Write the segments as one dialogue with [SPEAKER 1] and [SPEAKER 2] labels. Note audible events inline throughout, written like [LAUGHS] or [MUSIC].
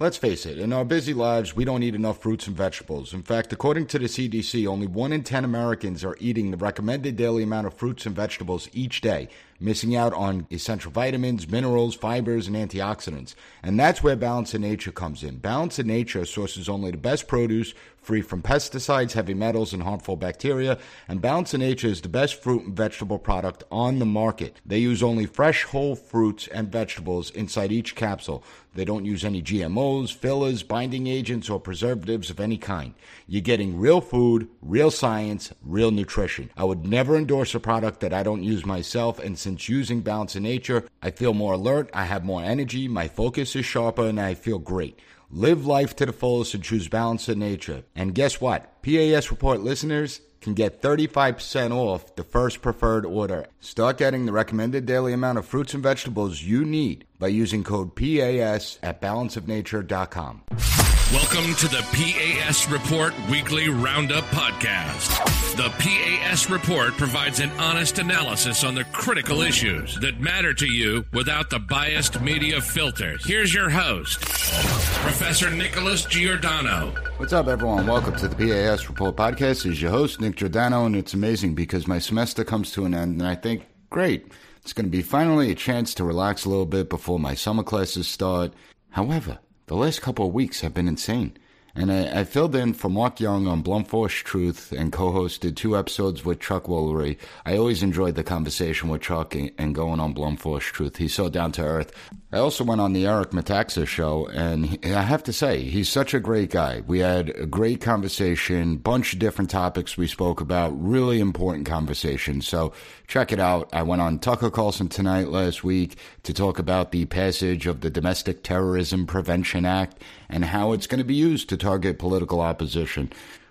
[SPEAKER 1] Let's face it, in our busy lives, we don't eat enough fruits and vegetables. In fact, according to the CDC, only 1 in 10 Americans are eating the recommended daily amount of fruits and vegetables each day, missing out on essential vitamins, minerals, fibers, and antioxidants. And that's where Balance of Nature comes in. Balance of Nature sources only the best produce, free from pesticides, heavy metals, and harmful bacteria. And Balance of Nature is the best fruit and vegetable product on the market. They use only fresh whole fruits and vegetables inside each capsule. They don't use any GMOs, fillers, binding agents, or preservatives of any kind. You're getting real food, real science, real nutrition. I would never endorse a product that I don't use myself, and since using Balance of Nature, I feel more alert, I have more energy, my focus is sharper, and I feel great. Live life to the fullest and choose balance in nature. And guess what? PAS Report listeners can get 35% off the first preferred order. Start getting the recommended daily amount of fruits and vegetables you need by using code PAS at balanceofnature.com.
[SPEAKER 2] Welcome to the PAS Report Weekly Roundup Podcast. The PAS Report provides an honest analysis on the critical issues that matter to you without the biased media filters. Here's your host, Professor Nicholas Giordano.
[SPEAKER 1] What's up, everyone? Welcome to the PAS Report Podcast. This is your host, Nick Giordano, and it's amazing because my semester comes to an end, and I think, great, it's going to be finally a chance to relax a little bit before my summer classes start. However, the last couple of weeks have been insane. And I, I filled in for Mark Young on Blunt Force Truth and co hosted two episodes with Chuck Woolery. I always enjoyed the conversation with Chuck and, going on Blunt Force Truth. He's so down to earth. I also went on the Eric Metaxas show, and he, I have to say, he's such a great guy. We had a great conversation, bunch of different topics we spoke about, really important conversation. So check it out. I went on Tucker Carlson tonight last week to talk about the passage of the Domestic Terrorism Prevention Act and how it's going to be used to target political opposition.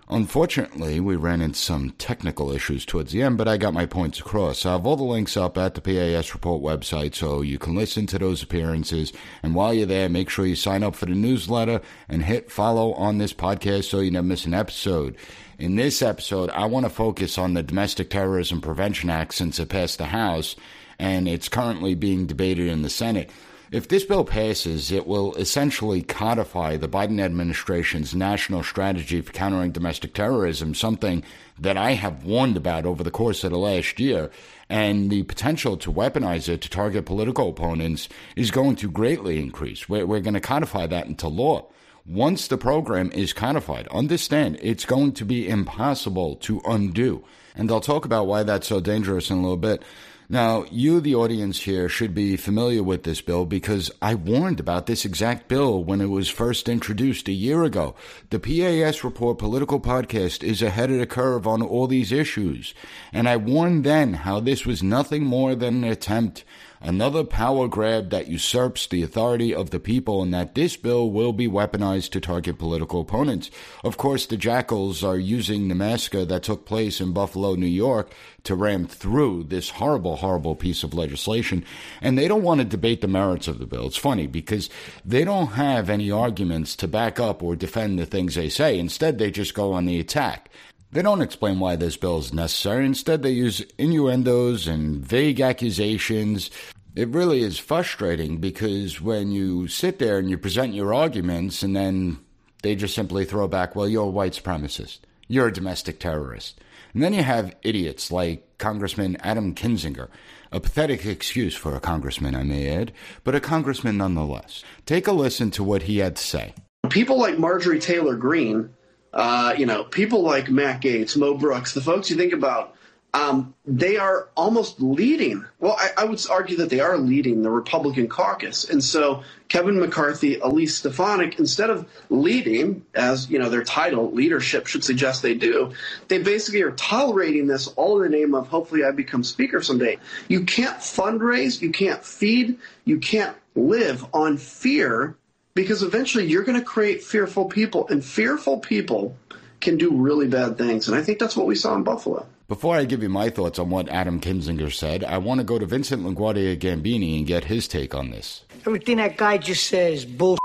[SPEAKER 1] Unfortunately, we ran into some technical issues towards the end, but I got my points across. I have all the links up at the PAS Report website so you can listen to those appearances. And while you're there, make sure you sign up for the newsletter and hit follow on this podcast so you never miss an episode. In this episode, I want to focus on the Domestic Terrorism Prevention Act since it passed the House and it's currently being debated in the Senate. If this bill passes, it will essentially codify the Biden administration's national strategy for countering domestic terrorism, something that I have warned about over the course of the last year. And the potential to weaponize it to target political opponents is going to greatly increase. We're, we're going to codify that into law. Once the program is codified, understand it's going to be impossible to undo. And I'll talk about why that's so dangerous in a little bit. Now, you, the audience here, should be familiar with this bill because I warned about this exact bill when it was first introduced a year ago. The PAS Report Political Podcast is ahead of the curve on all these issues. And I warned then how this was nothing more than an attempt another power grab that usurps the authority of the people and that this bill will be weaponized to target political opponents. Of course, the jackals are using the massacre that took place in Buffalo, New York to ram through this horrible, horrible piece of legislation. And they don't want to debate the merits of the bill. It's funny because they don't have any arguments to back up or defend the things they say. Instead, they just go on the attack. They don't explain why this bill is necessary. Instead, they use innuendos and vague accusations. It really is frustrating because when you sit there and you present your arguments and then they just simply throw back, well, you're a white supremacist. You're a domestic terrorist. And then you have idiots like Congressman Adam Kinzinger. A pathetic excuse for a congressman, I may add, but a congressman nonetheless. Take a listen to what he had to say.
[SPEAKER 3] People like Marjorie Taylor Greene, uh, you know, people like Matt Gaetz, Mo Brooks, the folks you think about um, they are almost leading. Well, I, I, would argue that they are leading the Republican caucus. And so Kevin McCarthy, Elise Stefanik, instead of leading, as you know, their title, leadership should suggest they do, they basically are tolerating this all in the name of hopefully I become speaker someday. You can't fundraise, you can't feed, you can't live on fear because eventually you're going to create fearful people, and fearful people can do really bad things. And I think that's what we saw in Buffalo.
[SPEAKER 1] Before I give you my thoughts on what Adam Kinzinger said, I want to go to Vincent LaGuardia Gambini and get his take on this.
[SPEAKER 4] Everything that guy just says bull.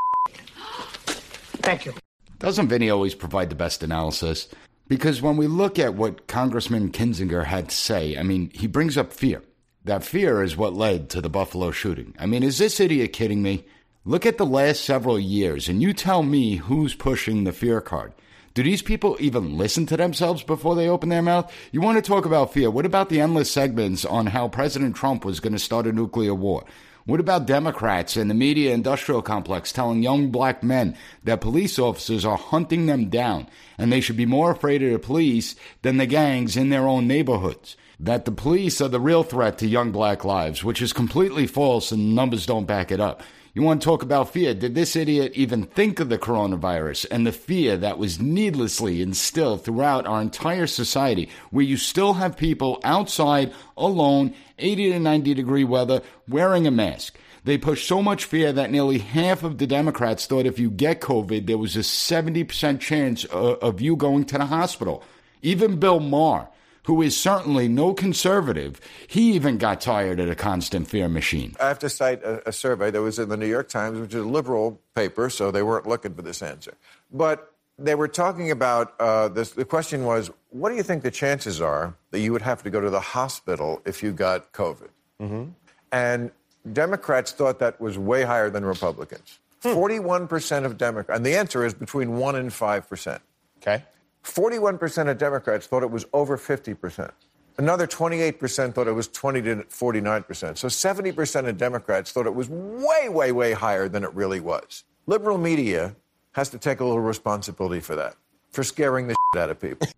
[SPEAKER 4] Thank you.
[SPEAKER 1] Doesn't Vinny always provide the best analysis? Because when we look at what Congressman Kinzinger had to say, I mean, he brings up fear. That fear is what led to the Buffalo shooting. I mean, is this idiot kidding me? Look at the last several years and you tell me who's pushing the fear card. Do these people even listen to themselves before they open their mouth? You want to talk about fear. What about the endless segments on how President Trump was going to start a nuclear war? What about Democrats and the media industrial complex telling young black men that police officers are hunting them down and they should be more afraid of the police than the gangs in their own neighborhoods? That the police are the real threat to young black lives, which is completely false and numbers don't back it up. You want to talk about fear? Did this idiot even think of the coronavirus and the fear that was needlessly instilled throughout our entire society, where you still have people outside alone, 80 to 90 degree weather, wearing a mask? They pushed so much fear that nearly half of the Democrats thought if you get COVID, there was a 70% chance of you going to the hospital. Even Bill Maher, who is certainly no conservative, he even got tired of the constant fear machine.
[SPEAKER 5] I have to cite a, a survey that was in the New York Times, which is a liberal paper, so they weren't looking for this answer. But they were talking about uh, this, the question was, what do you think the chances are that you would have to go to the hospital if you got COVID? Mm-hmm. And Democrats thought that was way higher than Republicans. Hmm. 41% of Democrats, and the answer is between 1 and 5%.
[SPEAKER 6] Okay.
[SPEAKER 5] 41% of Democrats thought it was over 50%. Another 28% thought it was 20 to 49%. So 70% of Democrats thought it was way, way, way higher than it really was. Liberal media has to take a little responsibility for that, for scaring the [LAUGHS] shit out of people.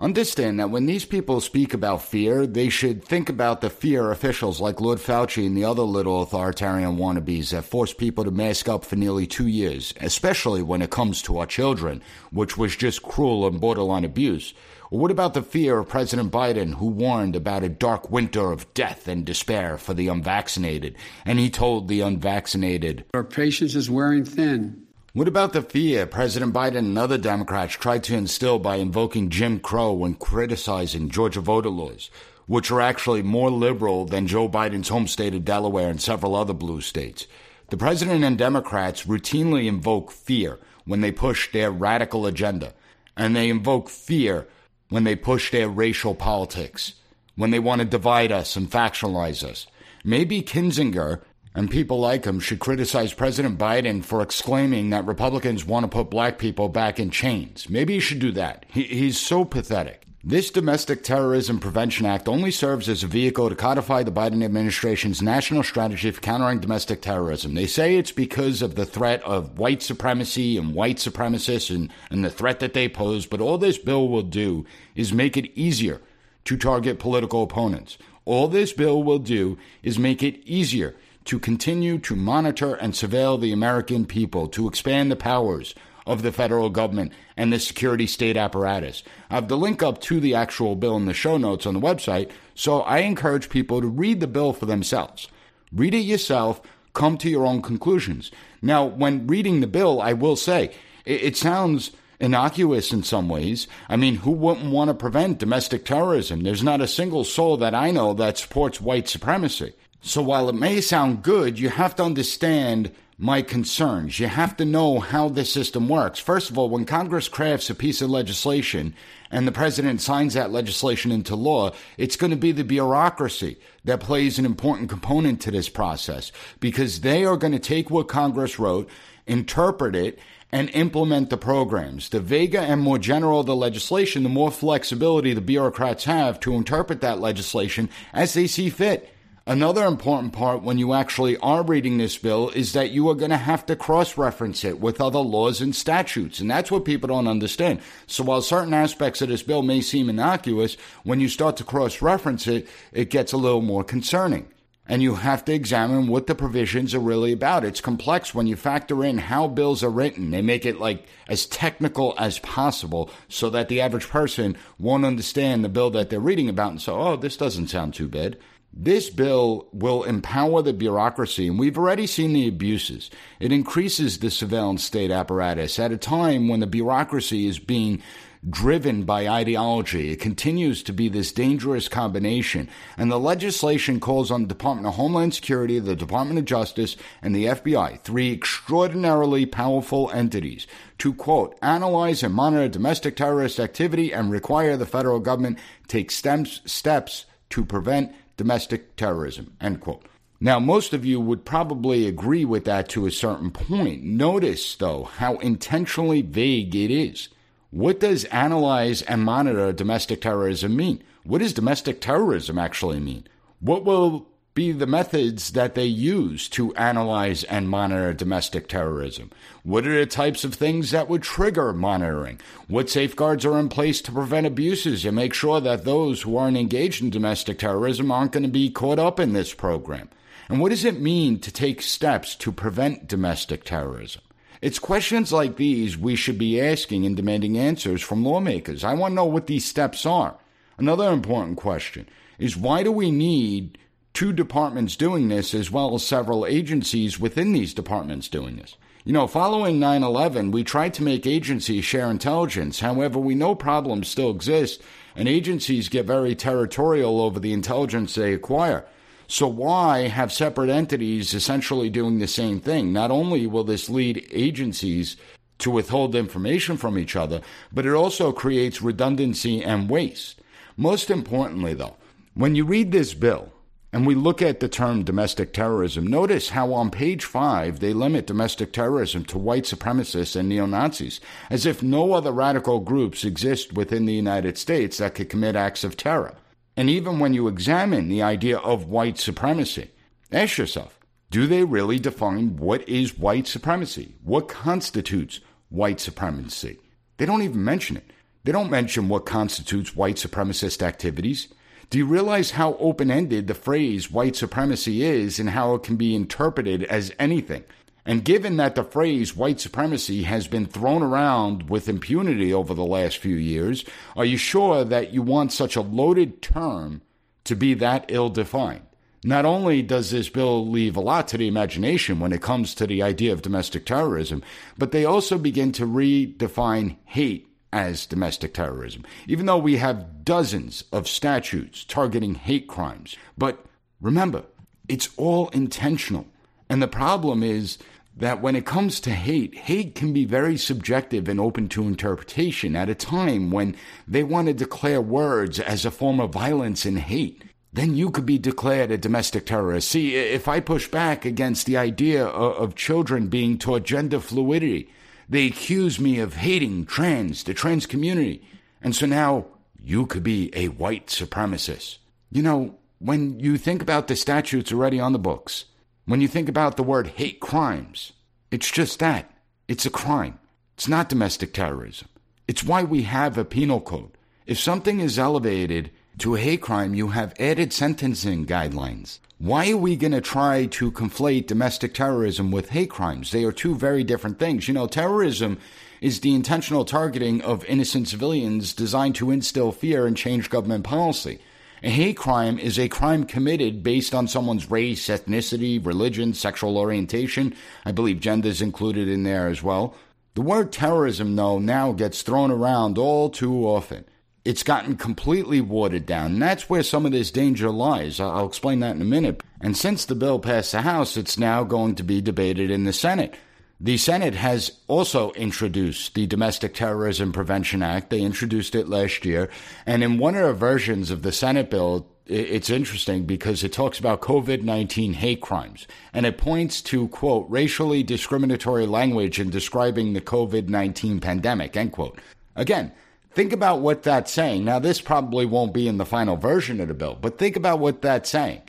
[SPEAKER 1] Understand that when these people speak about fear, they should think about the fear officials like Lord Fauci and the other little authoritarian wannabes that force people to mask up for nearly two years, especially when it comes to our children, which was just cruel and borderline abuse. Or what about the fear of President Biden, who warned about a dark winter of death and despair for the unvaccinated? And he told the unvaccinated,
[SPEAKER 7] Our patience is wearing thin.
[SPEAKER 1] What about the fear President Biden and other Democrats tried to instill by invoking Jim Crow and criticizing Georgia voter laws, which are actually more liberal than Joe Biden's home state of Delaware and several other blue states? The president and Democrats routinely invoke fear when they push their radical agenda, and they invoke fear when they push their racial politics, when they want to divide us and factionalize us. Maybe Kinzinger and people like him should criticize President Biden for exclaiming that Republicans want to put black people back in chains. Maybe he should do that. He, he's so pathetic. This Domestic Terrorism Prevention Act only serves as a vehicle to codify the Biden administration's national strategy for countering domestic terrorism. They say it's because of the threat of white supremacy and white supremacists and, and the threat that they pose, but all this bill will do is make it easier to target political opponents. All this bill will do is make it easier to continue to monitor and surveil the American people, to expand the powers of the federal government and the security state apparatus. I have the link up to the actual bill in the show notes on the website, so I encourage people to read the bill for themselves. Read it yourself, come to your own conclusions. Now, when reading the bill, I will say it, it sounds innocuous in some ways. I mean, who wouldn't want to prevent domestic terrorism? There's not a single soul that I know that supports white supremacy. So while it may sound good, you have to understand my concerns. You have to know how this system works. First of all, when Congress crafts a piece of legislation and the president signs that legislation into law, it's going to be the bureaucracy that plays an important component to this process because they are going to take what Congress wrote, interpret it, and implement the programs. The vaguer and more general the legislation, the more flexibility the bureaucrats have to interpret that legislation as they see fit. Another important part when you actually are reading this bill is that you are going to have to cross reference it with other laws and statutes. And that's what people don't understand. So while certain aspects of this bill may seem innocuous, when you start to cross reference it, it gets a little more concerning. And you have to examine what the provisions are really about. It's complex when you factor in how bills are written. They make it like as technical as possible so that the average person won't understand the bill that they're reading about and say, oh, this doesn't sound too bad. This bill will empower the bureaucracy, and we've already seen the abuses. It increases the surveillance state apparatus at a time when the bureaucracy is being driven by ideology. It continues to be this dangerous combination. And the legislation calls on the Department of Homeland Security, the Department of Justice, and the FBI, three extraordinarily powerful entities, to quote, analyze and monitor domestic terrorist activity and require the federal government take steps, steps to prevent domestic terrorism, end quote. Now, most of you would probably agree with that to a certain point. Notice, though, how intentionally vague it is. What does analyze and monitor domestic terrorism mean? What does domestic terrorism actually mean? What will be the methods that they use to analyze and monitor domestic terrorism? What are the types of things that would trigger monitoring? What safeguards are in place to prevent abuses and make sure that those who aren't engaged in domestic terrorism aren't going to be caught up in this program? And what does it mean to take steps to prevent domestic terrorism? It's questions like these we should be asking and demanding answers from lawmakers. I want to know what these steps are. Another important question is why do we need two departments doing this, as well as several agencies within these departments doing this. You know, following 9 11, we tried to make agencies share intelligence. However, we know problems still exist, and agencies get very territorial over the intelligence they acquire. So, why have separate entities essentially doing the same thing? Not only will this lead agencies to withhold information from each other, but it also creates redundancy and waste. Most importantly, though, when you read this bill, and we look at the term domestic terrorism, notice how on page five they limit domestic terrorism to white supremacists and neo Nazis, as if no other radical groups exist within the United States that could commit acts of terror. And even when you examine the idea of white supremacy, ask yourself do they really define what is white supremacy? What constitutes white supremacy? They don't even mention it. They don't mention what constitutes white supremacist activities. Do you realize how open ended the phrase white supremacy is and how it can be interpreted as anything? And given that the phrase white supremacy has been thrown around with impunity over the last few years, are you sure that you want such a loaded term to be that ill defined? Not only does this bill leave a lot to the imagination when it comes to the idea of domestic terrorism, but they also begin to redefine hate as domestic terrorism, even though we have dozens of statutes targeting hate crimes. But remember, it's all intentional. And the problem is that when it comes to hate, hate can be very subjective and open to interpretation at a time when they want to declare words as a form of violence and hate. Then you could be declared a domestic terrorist. See, if I push back against the idea of children being taught gender fluidity, they accuse me of hating trans, the trans community. And so now you could be a white supremacist. You know, when you think about the statutes already on the books, when you think about the word hate crimes, it's just that. It's a crime. It's not domestic terrorism. It's why we have a penal code. If something is elevated to a hate crime, you have added sentencing guidelines. Why are we going to try to conflate domestic terrorism with hate crimes? They are two very different things. You know, terrorism is the intentional targeting of innocent civilians designed to instill fear and change government policy. A hate crime is a crime committed based on someone's race, ethnicity, religion, sexual orientation. I believe gender is included in there as well. The word terrorism, though, now gets thrown around all too often it's gotten completely watered down. And that's where some of this danger lies. I'll explain that in a minute. And since the bill passed the House, it's now going to be debated in the Senate. The Senate has also introduced the Domestic Terrorism Prevention Act. They introduced it last year. And in one of the versions of the Senate bill, it's interesting because it talks about COVID 19 hate crimes and it points to, quote, racially discriminatory language in describing the COVID 19 pandemic, end quote. Again, Think about what that's saying. Now, this probably won't be in the final version of the bill, but think about what that's saying.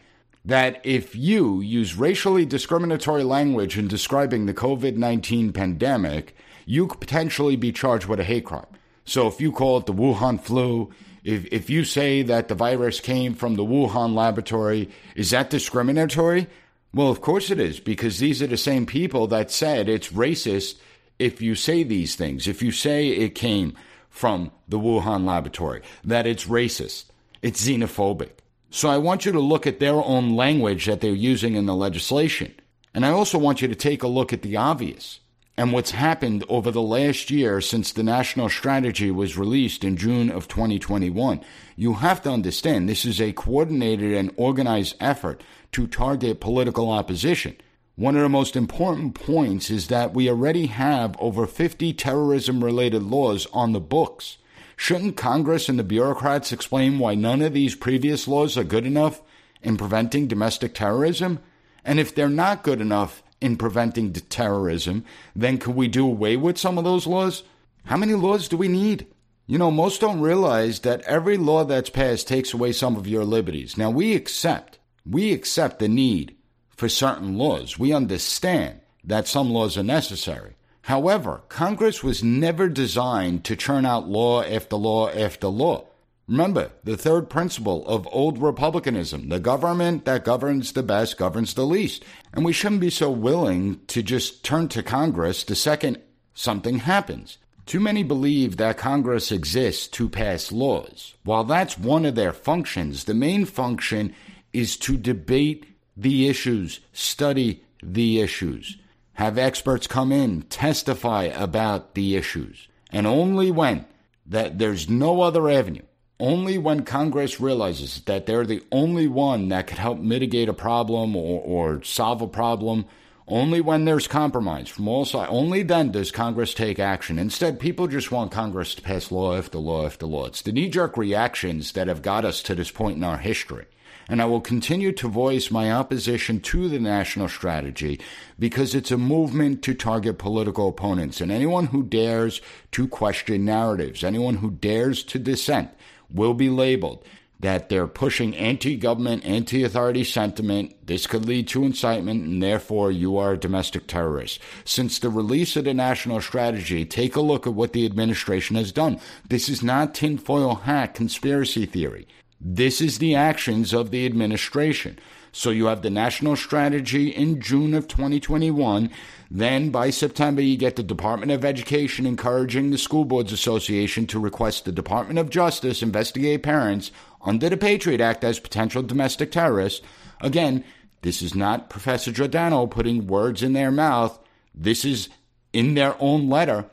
[SPEAKER 1] that if you use racially discriminatory language in describing the COVID 19 pandemic, you could potentially be charged with a hate crime. So if you call it the Wuhan flu, if, if you say that the virus came from the Wuhan laboratory, is that discriminatory? Well, of course it is, because these are the same people that said it's racist if you say these things. If you say it came from the Wuhan laboratory, that it's racist, it's xenophobic. So I want you to look at their own language that they're using in the legislation. And I also want you to take a look at the obvious and what's happened over the last year since the national strategy was released in June of 2021. You have to understand this is a coordinated and organized effort to target political opposition. One of the most important points is that we already have over 50 terrorism related laws on the books. Shouldn't Congress and the bureaucrats explain why none of these previous laws are good enough in preventing domestic terrorism? And if they're not good enough in preventing terrorism, then could we do away with some of those laws? How many laws do we need? You know, most don't realize that every law that's passed takes away some of your liberties. Now, we accept, we accept the need for certain laws. We understand that some laws are necessary. However, Congress was never designed to churn out law after law after law. Remember, the third principle of old republicanism the government that governs the best governs the least. And we shouldn't be so willing to just turn to Congress the second something happens. Too many believe that Congress exists to pass laws. While that's one of their functions, the main function is to debate the issues, study the issues have experts come in, testify about the issues. And only when that there's no other avenue, only when Congress realizes that they're the only one that could help mitigate a problem or, or solve a problem, only when there's compromise from all sides, only then does Congress take action. Instead, people just want Congress to pass law after law after law. It's the knee jerk reactions that have got us to this point in our history and I will continue to voice my opposition to the national strategy because it's a movement to target political opponents. And anyone who dares to question narratives, anyone who dares to dissent, will be labeled that they're pushing anti government, anti authority sentiment. This could lead to incitement, and therefore you are a domestic terrorist. Since the release of the national strategy, take a look at what the administration has done. This is not tinfoil hat conspiracy theory. This is the actions of the administration. So you have the national strategy in June of 2021. Then by September, you get the Department of Education encouraging the School Boards Association to request the Department of Justice investigate parents under the Patriot Act as potential domestic terrorists. Again, this is not Professor Giordano putting words in their mouth. This is in their own letter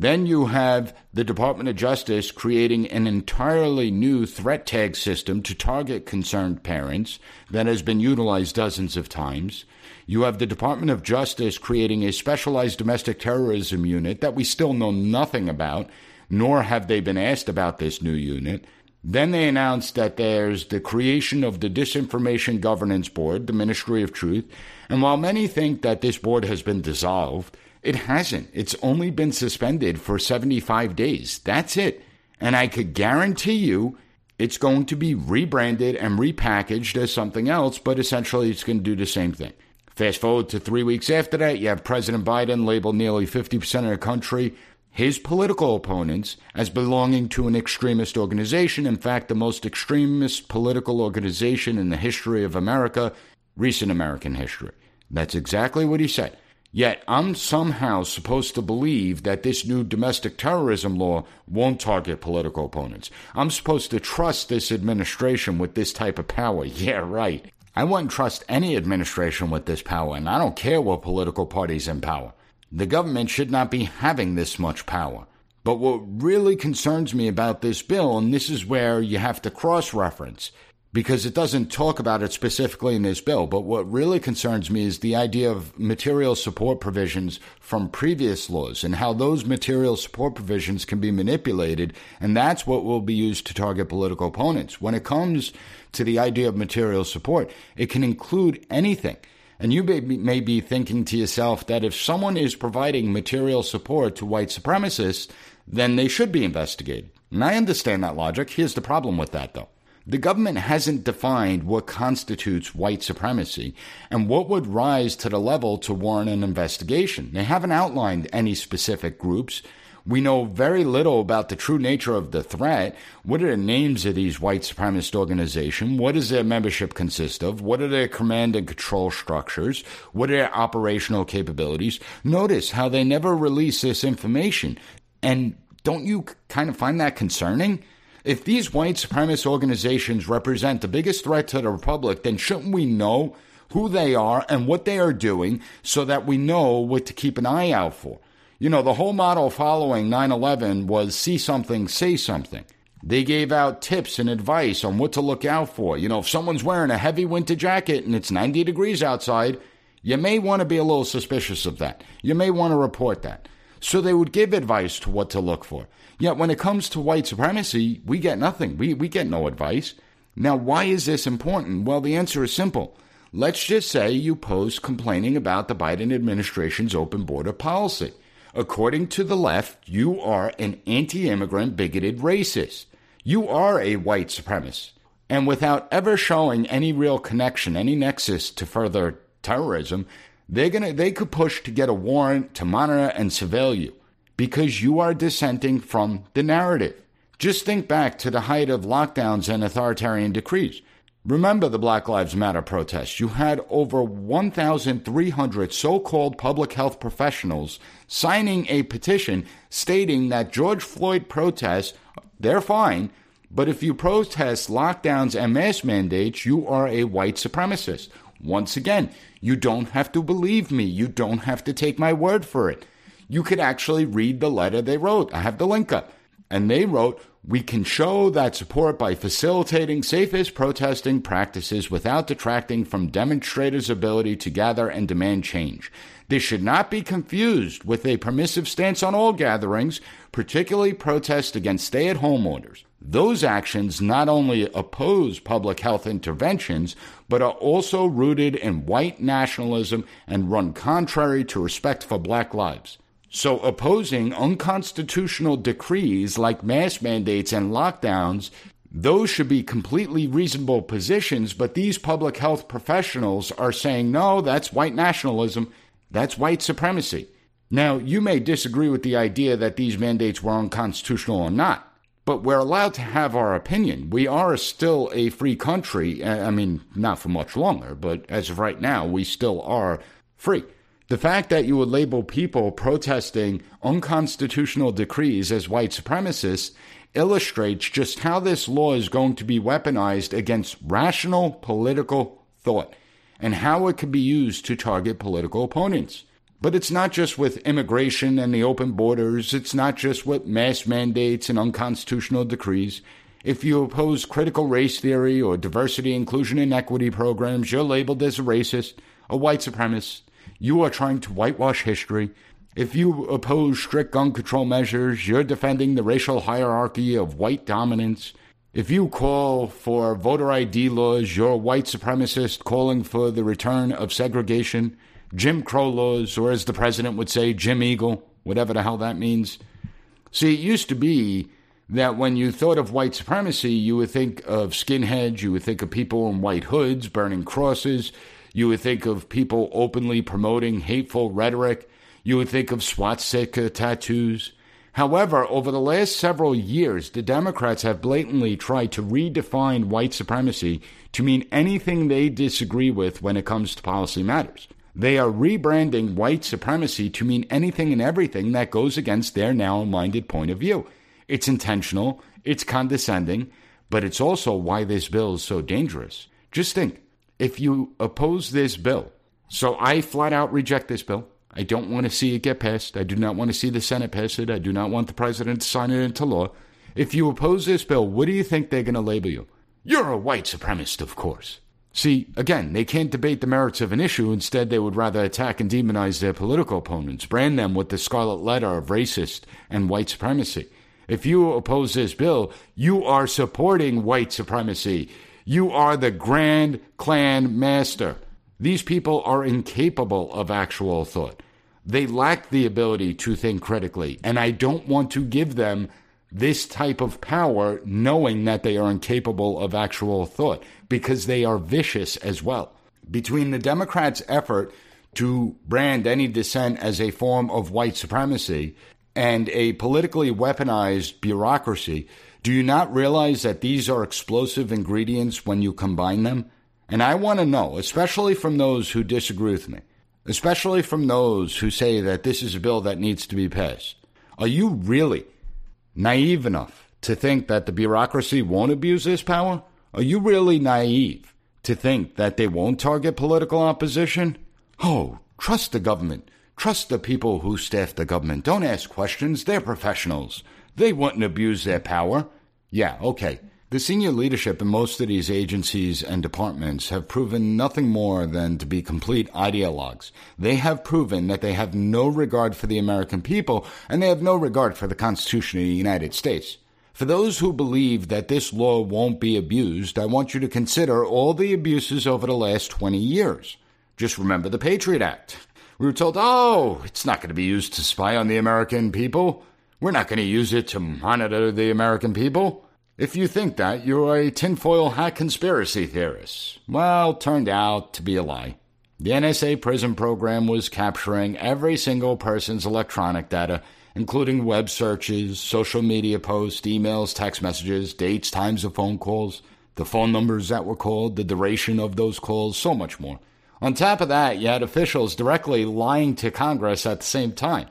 [SPEAKER 1] then you have the Department of Justice creating an entirely new threat tag system to target concerned parents that has been utilized dozens of times. You have the Department of Justice creating a specialized domestic terrorism unit that we still know nothing about, nor have they been asked about this new unit. Then they announced that there's the creation of the Disinformation Governance Board, the Ministry of Truth. And while many think that this board has been dissolved, it hasn't. It's only been suspended for 75 days. That's it. And I could guarantee you it's going to be rebranded and repackaged as something else, but essentially it's going to do the same thing. Fast forward to three weeks after that, you have President Biden label nearly 50% of the country, his political opponents, as belonging to an extremist organization. In fact, the most extremist political organization in the history of America, recent American history. That's exactly what he said. Yet I'm somehow supposed to believe that this new domestic terrorism law won't target political opponents. I'm supposed to trust this administration with this type of power. [LAUGHS] Yeah, right. I wouldn't trust any administration with this power, and I don't care what political party's in power. The government should not be having this much power. But what really concerns me about this bill, and this is where you have to cross reference, because it doesn't talk about it specifically in this bill. But what really concerns me is the idea of material support provisions from previous laws and how those material support provisions can be manipulated. And that's what will be used to target political opponents. When it comes to the idea of material support, it can include anything. And you may be, may be thinking to yourself that if someone is providing material support to white supremacists, then they should be investigated. And I understand that logic. Here's the problem with that, though The government hasn't defined what constitutes white supremacy and what would rise to the level to warrant an investigation. They haven't outlined any specific groups. We know very little about the true nature of the threat. What are the names of these white supremacist organizations? What does their membership consist of? What are their command and control structures? What are their operational capabilities? Notice how they never release this information. And don't you kind of find that concerning? If these white supremacist organizations represent the biggest threat to the Republic, then shouldn't we know who they are and what they are doing so that we know what to keep an eye out for? You know, the whole model following 9 11 was see something, say something. They gave out tips and advice on what to look out for. You know, if someone's wearing a heavy winter jacket and it's 90 degrees outside, you may want to be a little suspicious of that. You may want to report that. So they would give advice to what to look for. Yet when it comes to white supremacy, we get nothing. We, we get no advice. Now, why is this important? Well, the answer is simple. Let's just say you post complaining about the Biden administration's open border policy. According to the left, you are an anti immigrant, bigoted racist. You are a white supremacist. And without ever showing any real connection, any nexus to further terrorism, they're gonna they could push to get a warrant to monitor and surveil you because you are dissenting from the narrative. Just think back to the height of lockdowns and authoritarian decrees. Remember the Black Lives Matter protests. You had over 1,300 so called public health professionals signing a petition stating that George Floyd protests, they're fine, but if you protest lockdowns and mask mandates, you are a white supremacist. Once again, you don't have to believe me. You don't have to take my word for it. You could actually read the letter they wrote. I have the link up. And they wrote, we can show that support by facilitating safest protesting practices without detracting from demonstrators' ability to gather and demand change. This should not be confused with a permissive stance on all gatherings, particularly protests against stay at home orders. Those actions not only oppose public health interventions, but are also rooted in white nationalism and run contrary to respect for black lives. So, opposing unconstitutional decrees like mask mandates and lockdowns, those should be completely reasonable positions, but these public health professionals are saying, no, that's white nationalism, that's white supremacy. Now, you may disagree with the idea that these mandates were unconstitutional or not, but we're allowed to have our opinion. We are still a free country. I mean, not for much longer, but as of right now, we still are free. The fact that you would label people protesting unconstitutional decrees as white supremacists illustrates just how this law is going to be weaponized against rational political thought and how it could be used to target political opponents. But it's not just with immigration and the open borders, it's not just with mass mandates and unconstitutional decrees. If you oppose critical race theory or diversity, inclusion, and equity programs, you're labeled as a racist, a white supremacist. You are trying to whitewash history. If you oppose strict gun control measures, you're defending the racial hierarchy of white dominance. If you call for voter ID laws, you're a white supremacist calling for the return of segregation. Jim Crow laws, or as the president would say, Jim Eagle, whatever the hell that means. See, it used to be that when you thought of white supremacy, you would think of skinheads, you would think of people in white hoods burning crosses, you would think of people openly promoting hateful rhetoric, you would think of swastika tattoos. However, over the last several years, the Democrats have blatantly tried to redefine white supremacy to mean anything they disagree with when it comes to policy matters. They are rebranding white supremacy to mean anything and everything that goes against their narrow minded point of view. It's intentional, it's condescending, but it's also why this bill is so dangerous. Just think if you oppose this bill, so I flat out reject this bill. I don't want to see it get passed. I do not want to see the Senate pass it. I do not want the president to sign it into law. If you oppose this bill, what do you think they're going to label you? You're a white supremacist, of course. See, again, they can't debate the merits of an issue. Instead, they would rather attack and demonize their political opponents, brand them with the scarlet letter of racist and white supremacy. If you oppose this bill, you are supporting white supremacy. You are the Grand Klan master. These people are incapable of actual thought. They lack the ability to think critically, and I don't want to give them this type of power knowing that they are incapable of actual thought because they are vicious as well. Between the Democrats' effort to brand any dissent as a form of white supremacy and a politically weaponized bureaucracy, do you not realize that these are explosive ingredients when you combine them? And I want to know, especially from those who disagree with me, especially from those who say that this is a bill that needs to be passed, are you really naive enough to think that the bureaucracy won't abuse this power? Are you really naive to think that they won't target political opposition? Oh, trust the government. Trust the people who staff the government. Don't ask questions. They're professionals. They wouldn't abuse their power. Yeah, okay. The senior leadership in most of these agencies and departments have proven nothing more than to be complete ideologues. They have proven that they have no regard for the American people and they have no regard for the Constitution of the United States. For those who believe that this law won't be abused, I want you to consider all the abuses over the last 20 years. Just remember the Patriot Act. We were told, oh, it's not going to be used to spy on the American people. We're not going to use it to monitor the American people. If you think that, you're a tinfoil hat conspiracy theorist. Well, turned out to be a lie. The NSA PRISM program was capturing every single person's electronic data, including web searches, social media posts, emails, text messages, dates, times of phone calls, the phone numbers that were called, the duration of those calls, so much more. On top of that, you had officials directly lying to Congress at the same time,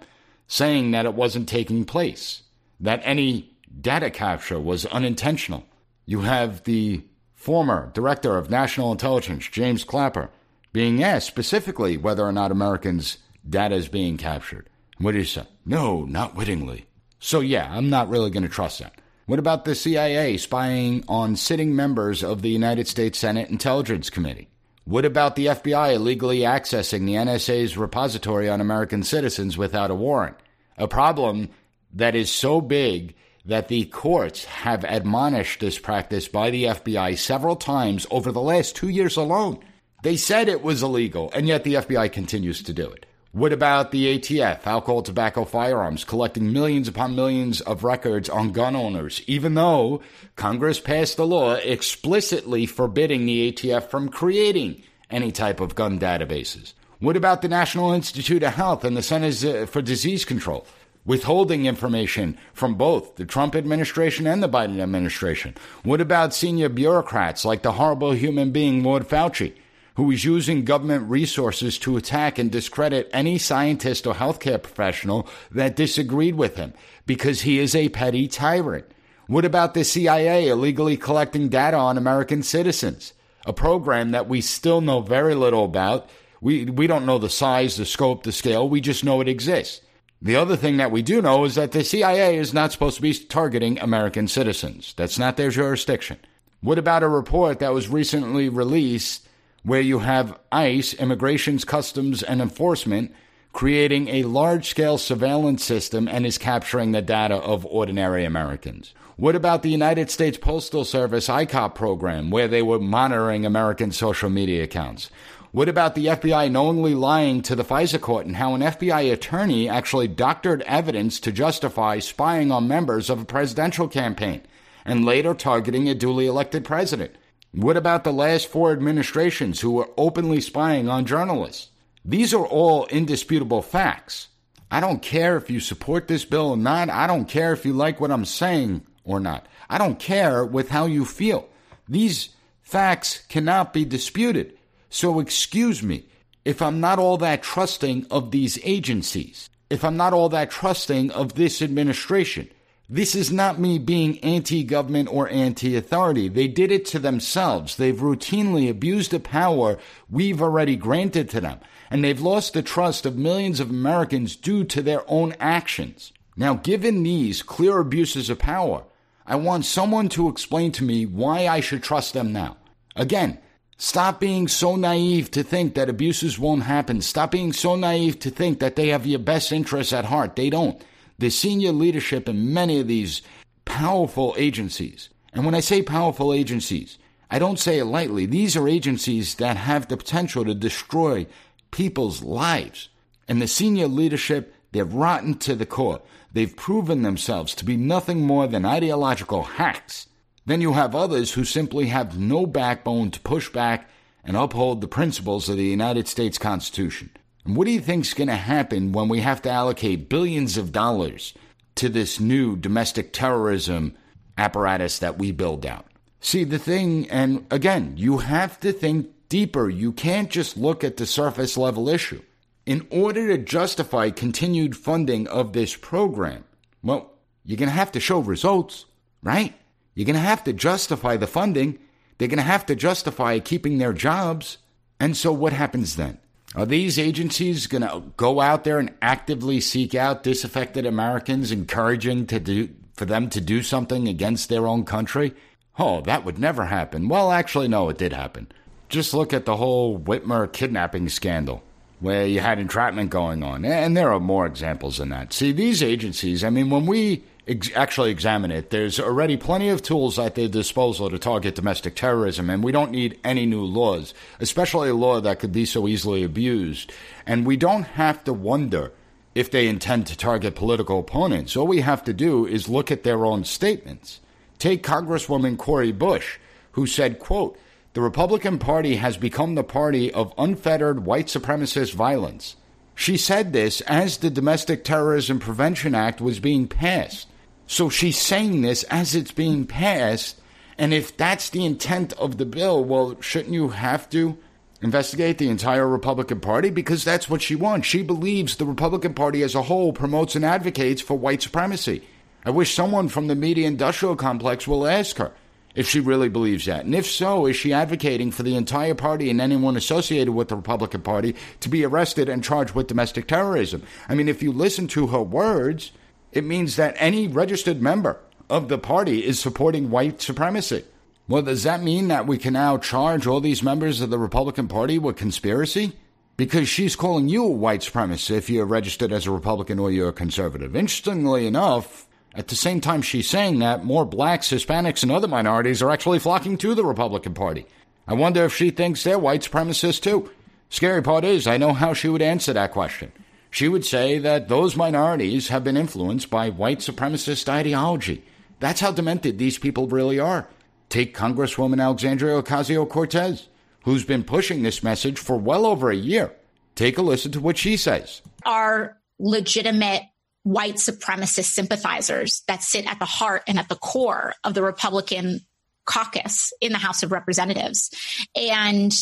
[SPEAKER 1] saying that it wasn't taking place, that any data capture was unintentional. You have the former director of national intelligence, James Clapper, being asked specifically whether or not Americans' data is being captured. What did he say? No, not wittingly. So, yeah, I'm not really going to trust that. What about the CIA spying on sitting members of the United States Senate Intelligence Committee? What about the FBI illegally accessing the NSA's repository on American citizens without a warrant? A problem that is so big that the courts have admonished this practice by the FBI several times over the last two years alone. They said it was illegal, and yet the FBI continues to do it. What about the ATF, alcohol, tobacco, firearms, collecting millions upon millions of records on gun owners, even though Congress passed a law explicitly forbidding the ATF from creating any type of gun databases? What about the National Institute of Health and the Centers for Disease Control? withholding information from both the Trump administration and the Biden administration? What about senior bureaucrats like the horrible human being Lord Fauci, who is using government resources to attack and discredit any scientist or healthcare professional that disagreed with him because he is a petty tyrant? What about the CIA illegally collecting data on American citizens? A program that we still know very little about. We, we don't know the size, the scope, the scale. We just know it exists. The other thing that we do know is that the CIA is not supposed to be targeting American citizens. That's not their jurisdiction. What about a report that was recently released where you have ICE, Immigrations, Customs, and Enforcement, creating a large scale surveillance system and is capturing the data of ordinary Americans? What about the United States Postal Service ICOP program, where they were monitoring American social media accounts? What about the FBI knowingly lying to the FISA court and how an FBI attorney actually doctored evidence to justify spying on members of a presidential campaign and later targeting a duly elected president? What about the last four administrations who were openly spying on journalists? These are all indisputable facts. I don't care if you support this bill or not. I don't care if you like what I'm saying or not. I don't care with how you feel. These facts cannot be disputed. So excuse me if I'm not all that trusting of these agencies, if I'm not all that trusting of this administration. This is not me being anti government or anti authority. They did it to themselves. They've routinely abused the power we've already granted to them, and they've lost the trust of millions of Americans due to their own actions. Now, given these clear abuses of power, I want someone to explain to me why I should trust them now. Again, Stop being so naive to think that abuses won't happen. Stop being so naive to think that they have your best interests at heart. They don't. The senior leadership in many of these powerful agencies, and when I say powerful agencies, I don't say it lightly. These are agencies that have the potential to destroy people's lives. And the senior leadership, They're rotten to the core. They've proven themselves to be nothing more than ideological hacks. Then you have others who simply have no backbone to push back and uphold the principles of the United States Constitution. What do you think's going to happen when we have to allocate billions of dollars to this new domestic terrorism apparatus that we build out? See, the thing, and again, you have to think deeper. You can't just look at the surface level issue. In order to justify continued funding of this program, well, you're going to have to show results, right? You're going to have to justify the funding. They're going to have to justify keeping their jobs. And so what happens then? Are these agencies going to go out there and actively seek out disaffected Americans, encouraging to do, for them to do something against their own country? Oh, that would never happen. Well, actually, no, it did happen. Just look at the whole Whitmer kidnapping scandal where you had entrapment going on. And there are more examples than that. See, these agencies, I mean, when we ex- actually examine it, there's already plenty of tools at their disposal to target domestic terrorism, and we don't need any new laws, especially a law that could be so easily abused. And we don't have to wonder if they intend to target political opponents. All we have to do is look at their own statements. Take Congresswoman Cori Bush, who said, quote, the Republican Party has become the party of unfettered white supremacist violence. She said this as the Domestic Terrorism Prevention Act was being passed. So she's saying this as it's being passed. And if that's the intent of the bill, well, shouldn't you have to investigate the entire Republican Party? Because that's what she wants. She believes the Republican Party as a whole promotes and advocates for white supremacy. I wish someone from the media industrial complex will ask her if she really believes that. And if so, is she advocating for the entire party and anyone associated with the Republican Party to be arrested and charged with domestic terrorism? I mean, if you listen to her words, it means that any registered member of the party is supporting white supremacy. Well, does that mean that we can now charge all these members of the Republican Party with conspiracy? Because she's calling you a white supremacist if you're registered as a Republican or you're a conservative. Interestingly enough, at the same time she's saying that, more blacks, Hispanics, and other minorities are actually flocking to the Republican Party. I wonder if she thinks they're white supremacists too. Scary part is, I know how she would answer that question. She would say that those minorities have been influenced by white supremacist ideology. That's how demented these people really are. Take Congresswoman Alexandria Ocasio Cortez, who's been pushing this message for well over a year. Take a listen to what she says.
[SPEAKER 6] Are legitimate white supremacist sympathizers that sit at the heart and at the core of the Republican caucus in the House of Representatives. And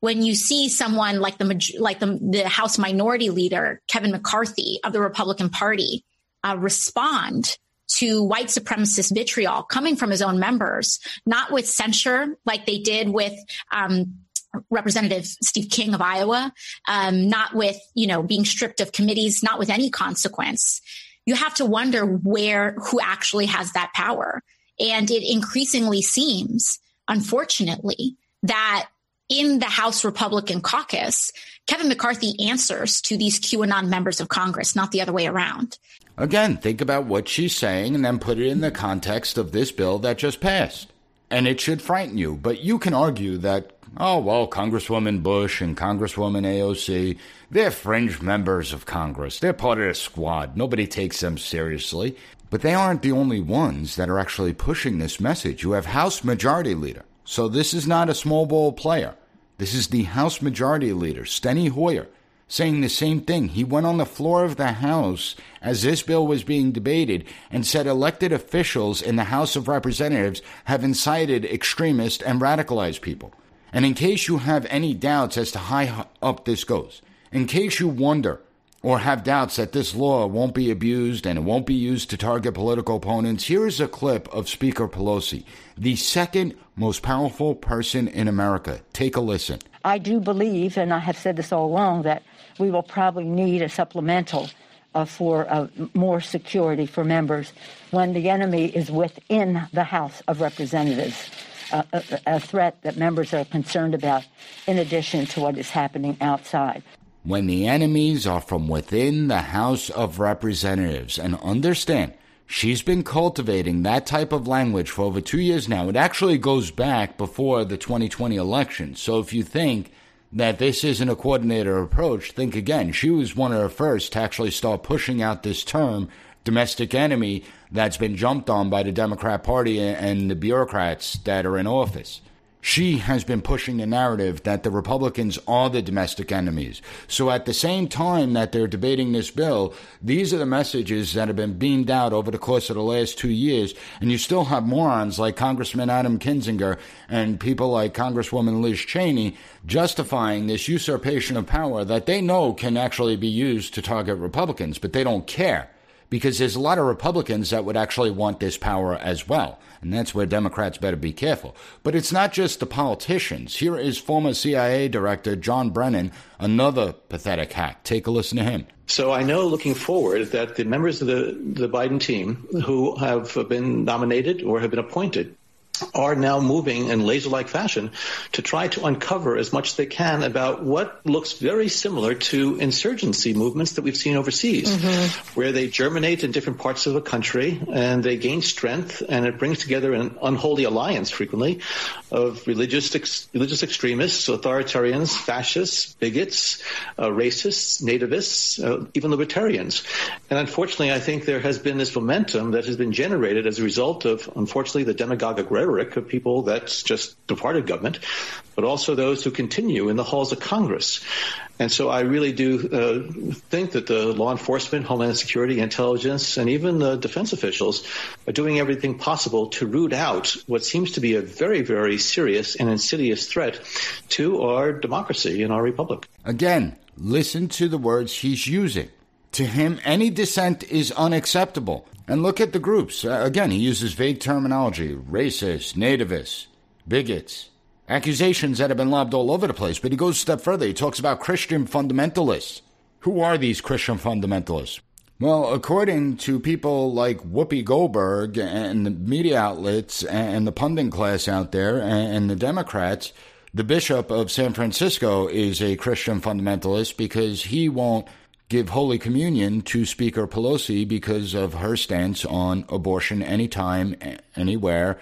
[SPEAKER 6] when you see someone like the like the, the House Minority Leader Kevin McCarthy of the Republican Party uh, respond to white supremacist vitriol coming from his own members, not with censure like they did with um, Representative Steve King of Iowa, um, not with, you know, being stripped of committees, not with any consequence. You have to wonder where, who actually has that power. And it increasingly seems, unfortunately, that in the House Republican caucus, Kevin McCarthy answers to these QAnon members of Congress, not the other way around.
[SPEAKER 1] Again, think about what she's saying and then put it in the context of this bill that just passed. And it should frighten you. But you can argue that Oh, well, Congresswoman Bush and Congresswoman AOC, they're fringe members of Congress. They're part of the squad. Nobody takes them seriously. But they aren't the only ones that are actually pushing this message. You have House Majority Leader. So this is not a small ball player. This is the House Majority Leader, Steny Hoyer, saying the same thing. He went on the floor of the House as this bill was being debated and said elected officials in the House of Representatives have incited extremist and radicalized people. And in case you have any doubts as to how up this goes, in case you wonder or have doubts that this law won't be abused and it won't be used to target political opponents, here is a clip of Speaker Pelosi, the second most powerful person in America. Take a listen.
[SPEAKER 8] I do believe, and I have said this all along, that we will probably need a supplemental uh, for uh, more security for members when the enemy is within the House of Representatives a, a, threat that members are concerned about, in addition to what is happening outside.
[SPEAKER 1] When the enemies are from within the House of Representatives, and understand, she's been cultivating that type of language for over two years now. It actually goes back before the 2020 election. So if you think that this isn't a coordinated approach, think again. She was one of the first to actually start pushing out this term, domestic enemy, that's been jumped on by the Democrat Party and the bureaucrats that are in office she has been pushing the narrative that the Republicans are the domestic enemies. So at the same time that they're debating this bill, these are the messages that have been beamed out over the course of the last two years. And you still have morons like Congressman Adam Kinzinger and people like Congresswoman Liz Cheney justifying this usurpation of power that they know can actually be used to target Republicans, but they don't care because there's a lot of Republicans that would actually want this power as well. And that's where Democrats better be careful. But it's not just the politicians. Here is former CIA Director John Brennan, another pathetic hack. Take a listen to him.
[SPEAKER 9] So I know looking forward that the members of the, the Biden team who have been nominated or have been appointed are now moving in laser-like fashion to try to uncover as much as they can about what looks very similar to insurgency movements that we've seen overseas, mm-hmm. where they germinate in different parts of a country and they gain strength, and it brings together an unholy alliance frequently of religious ex- religious extremists, authoritarians, fascists, bigots, uh, racists, nativists, uh, even libertarians. And unfortunately, I think there has been this momentum that has been generated as a result of, unfortunately, the demagogic rhetoric of people that's just departed government, but also those who continue in the halls of Congress. And so I really do uh, think that the law enforcement, Homeland Security, intelligence, and even the defense officials are doing everything possible to root out what seems to be a very, very serious and insidious threat to our democracy and our republic.
[SPEAKER 1] Again, listen to the words he's using. To him, any dissent is unacceptable. And look at the groups. Uh, again, he uses vague terminology racists, nativists, bigots, accusations that have been lobbed all over the place. But he goes a step further. He talks about Christian fundamentalists. Who are these Christian fundamentalists? Well, according to people like Whoopi Goldberg and the media outlets and the pundit class out there and the Democrats, the Bishop of San Francisco is a Christian fundamentalist because he won't give Holy Communion to Speaker Pelosi because of her stance on abortion anytime, anywhere,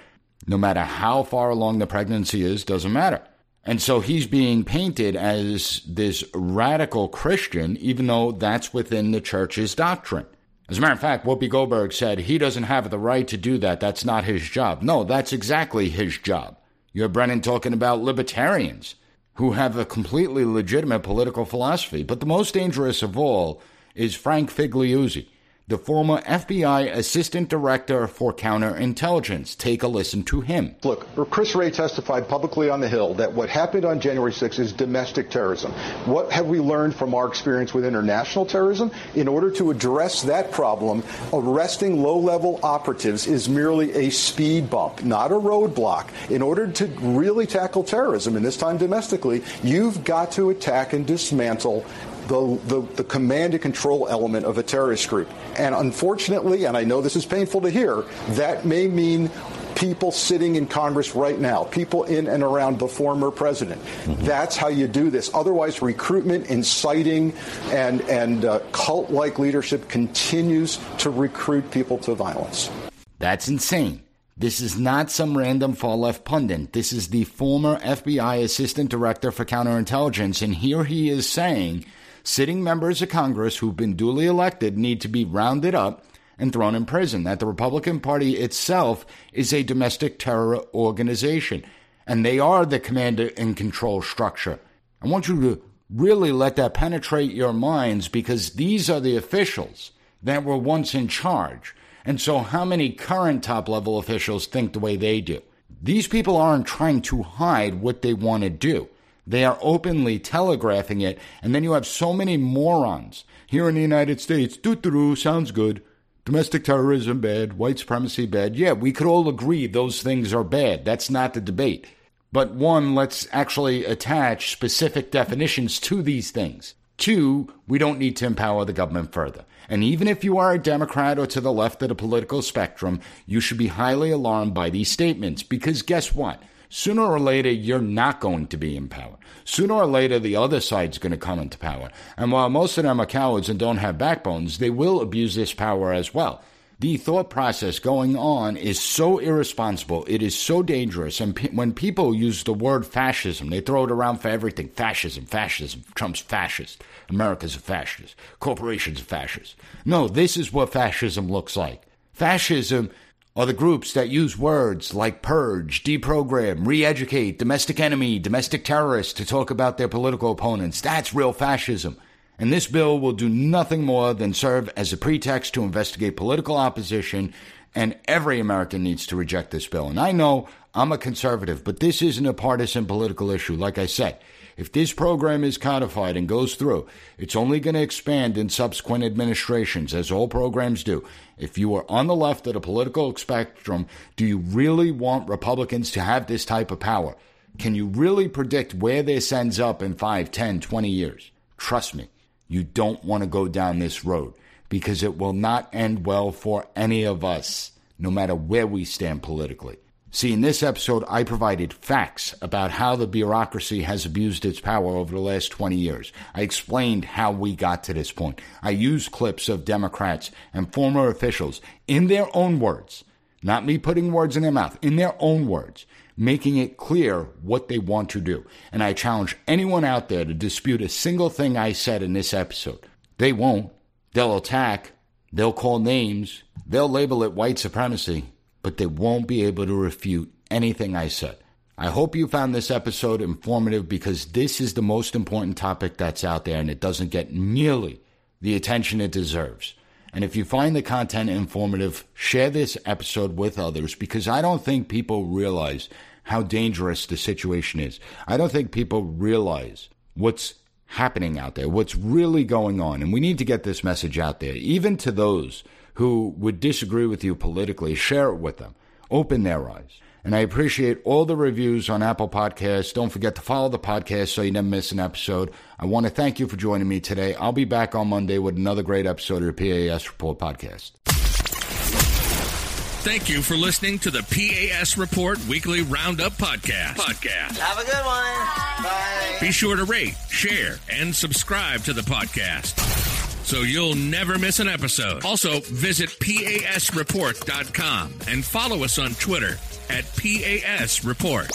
[SPEAKER 1] no matter how far along the pregnancy is, doesn't matter. And so he's being painted as this radical Christian, even though that's within the church's doctrine. As a matter of fact, Whoopi Goldberg said he doesn't have the right to do that. That's not his job. No, that's exactly his job. You have Brennan talking about libertarians who have a completely legitimate political philosophy. But the most dangerous of all is Frank Figliuzzi, the former FBI Assistant Director for Counterintelligence. Take a listen to him.
[SPEAKER 10] Look, Chris Wray testified publicly on the Hill that what happened on January 6th is domestic terrorism. What have we learned from our experience with international terrorism? In order to address that problem, arresting low level operatives is merely a speed bump, not a roadblock. In order to really tackle terrorism, and this time domestically, you've got to attack and dismantle the, the, the, command and control element of a terrorist group. And unfortunately, and I know this is painful to hear, that may mean people sitting in Congress right now, people in and around the former president. Mm-hmm. That's how you do this. Otherwise, recruitment, inciting, and, and uh, cult like leadership continues to recruit people to violence.
[SPEAKER 1] That's insane. This is not some random far left pundit. This is the former FBI Assistant Director for Counterintelligence, and here he is saying sitting members of Congress who've been duly elected need to be rounded up and thrown in prison, that the Republican Party itself is a domestic terror organization, and they are the command and control structure. I want you to really let that penetrate your minds because these are the officials that were once in charge. And so, how many current top level officials think the way they do? These people aren't trying to hide what they want to do. They are openly telegraphing it, and then you have so many morons here in the United States. Doo doo sounds good. Domestic terrorism bad, white supremacy bad. Yeah, we could all agree those things are bad. That's not the debate. But one, let's actually attach specific definitions to these things. Two, we don't need to empower the government further. And even if you are a Democrat or to the left of the political spectrum, you should be highly alarmed by these statements because guess what? Sooner or later, you're not going to be in power. Sooner or later, the other side's going to come into power. And while most of them are cowards and don't have backbones, they will abuse this power as well. The thought process going on is so irresponsible. It is so dangerous. And pe- when people use the word fascism, they throw it around for everything. Fascism, fascism. Trump's fascist. America's a fascist. Corporations are fascist. No, this is what fascism looks like. Fascism are the groups that use words like purge, deprogram, re educate, domestic enemy, domestic terrorist to talk about their political opponents. That's real fascism. And this bill will do nothing more than serve as a pretext to investigate political opposition, and every American needs to reject this bill. And I know I'm a conservative, but this isn't a partisan political issue. Like I said, if this program is codified and goes through, it's only going to expand in subsequent administrations, as all programs do. If you are on the left of the political spectrum, do you really want Republicans to have this type of power? Can you really predict where this ends up in 5, 10, 20 years? Trust me, you don't want to go down this road because it will not end well for any of us, no matter where we stand politically. See, in this episode, I provided facts about how the bureaucracy has abused its power over the last 20 years. I explained how we got to this point. I used clips of Democrats and former officials in their own words, not me putting words in their mouth, in their own words, making it clear what they want to do. And I challenge anyone out there to dispute a single thing I said in this episode. They won't. They'll attack. They'll call names. They'll label it white supremacy but they won't be able to refute anything I said. I hope you found this episode informative because this is the most important topic that's out there and it doesn't get nearly the attention it deserves. And if you find the content informative, share this episode with others because I don't think people realize how dangerous the situation is. I don't think people realize what's happening out there, what's really going on. And we need to get this message out there, even to those who would disagree with you politically, share it with them. Open their eyes. And I appreciate all the reviews on Apple Podcasts. Don't forget to follow the podcast so you never miss an episode. I want to thank you for joining me today. I'll be back on Monday with another great episode of the PAS Report podcast.
[SPEAKER 2] Thank you for listening to the PAS Report Weekly Roundup Podcast. Podcast.
[SPEAKER 11] Have a good one. Bye.
[SPEAKER 2] Be sure to rate, share, and subscribe to the podcast so you'll never miss an episode. Also, visit PASReport.com and follow us on Twitter at PAS Report.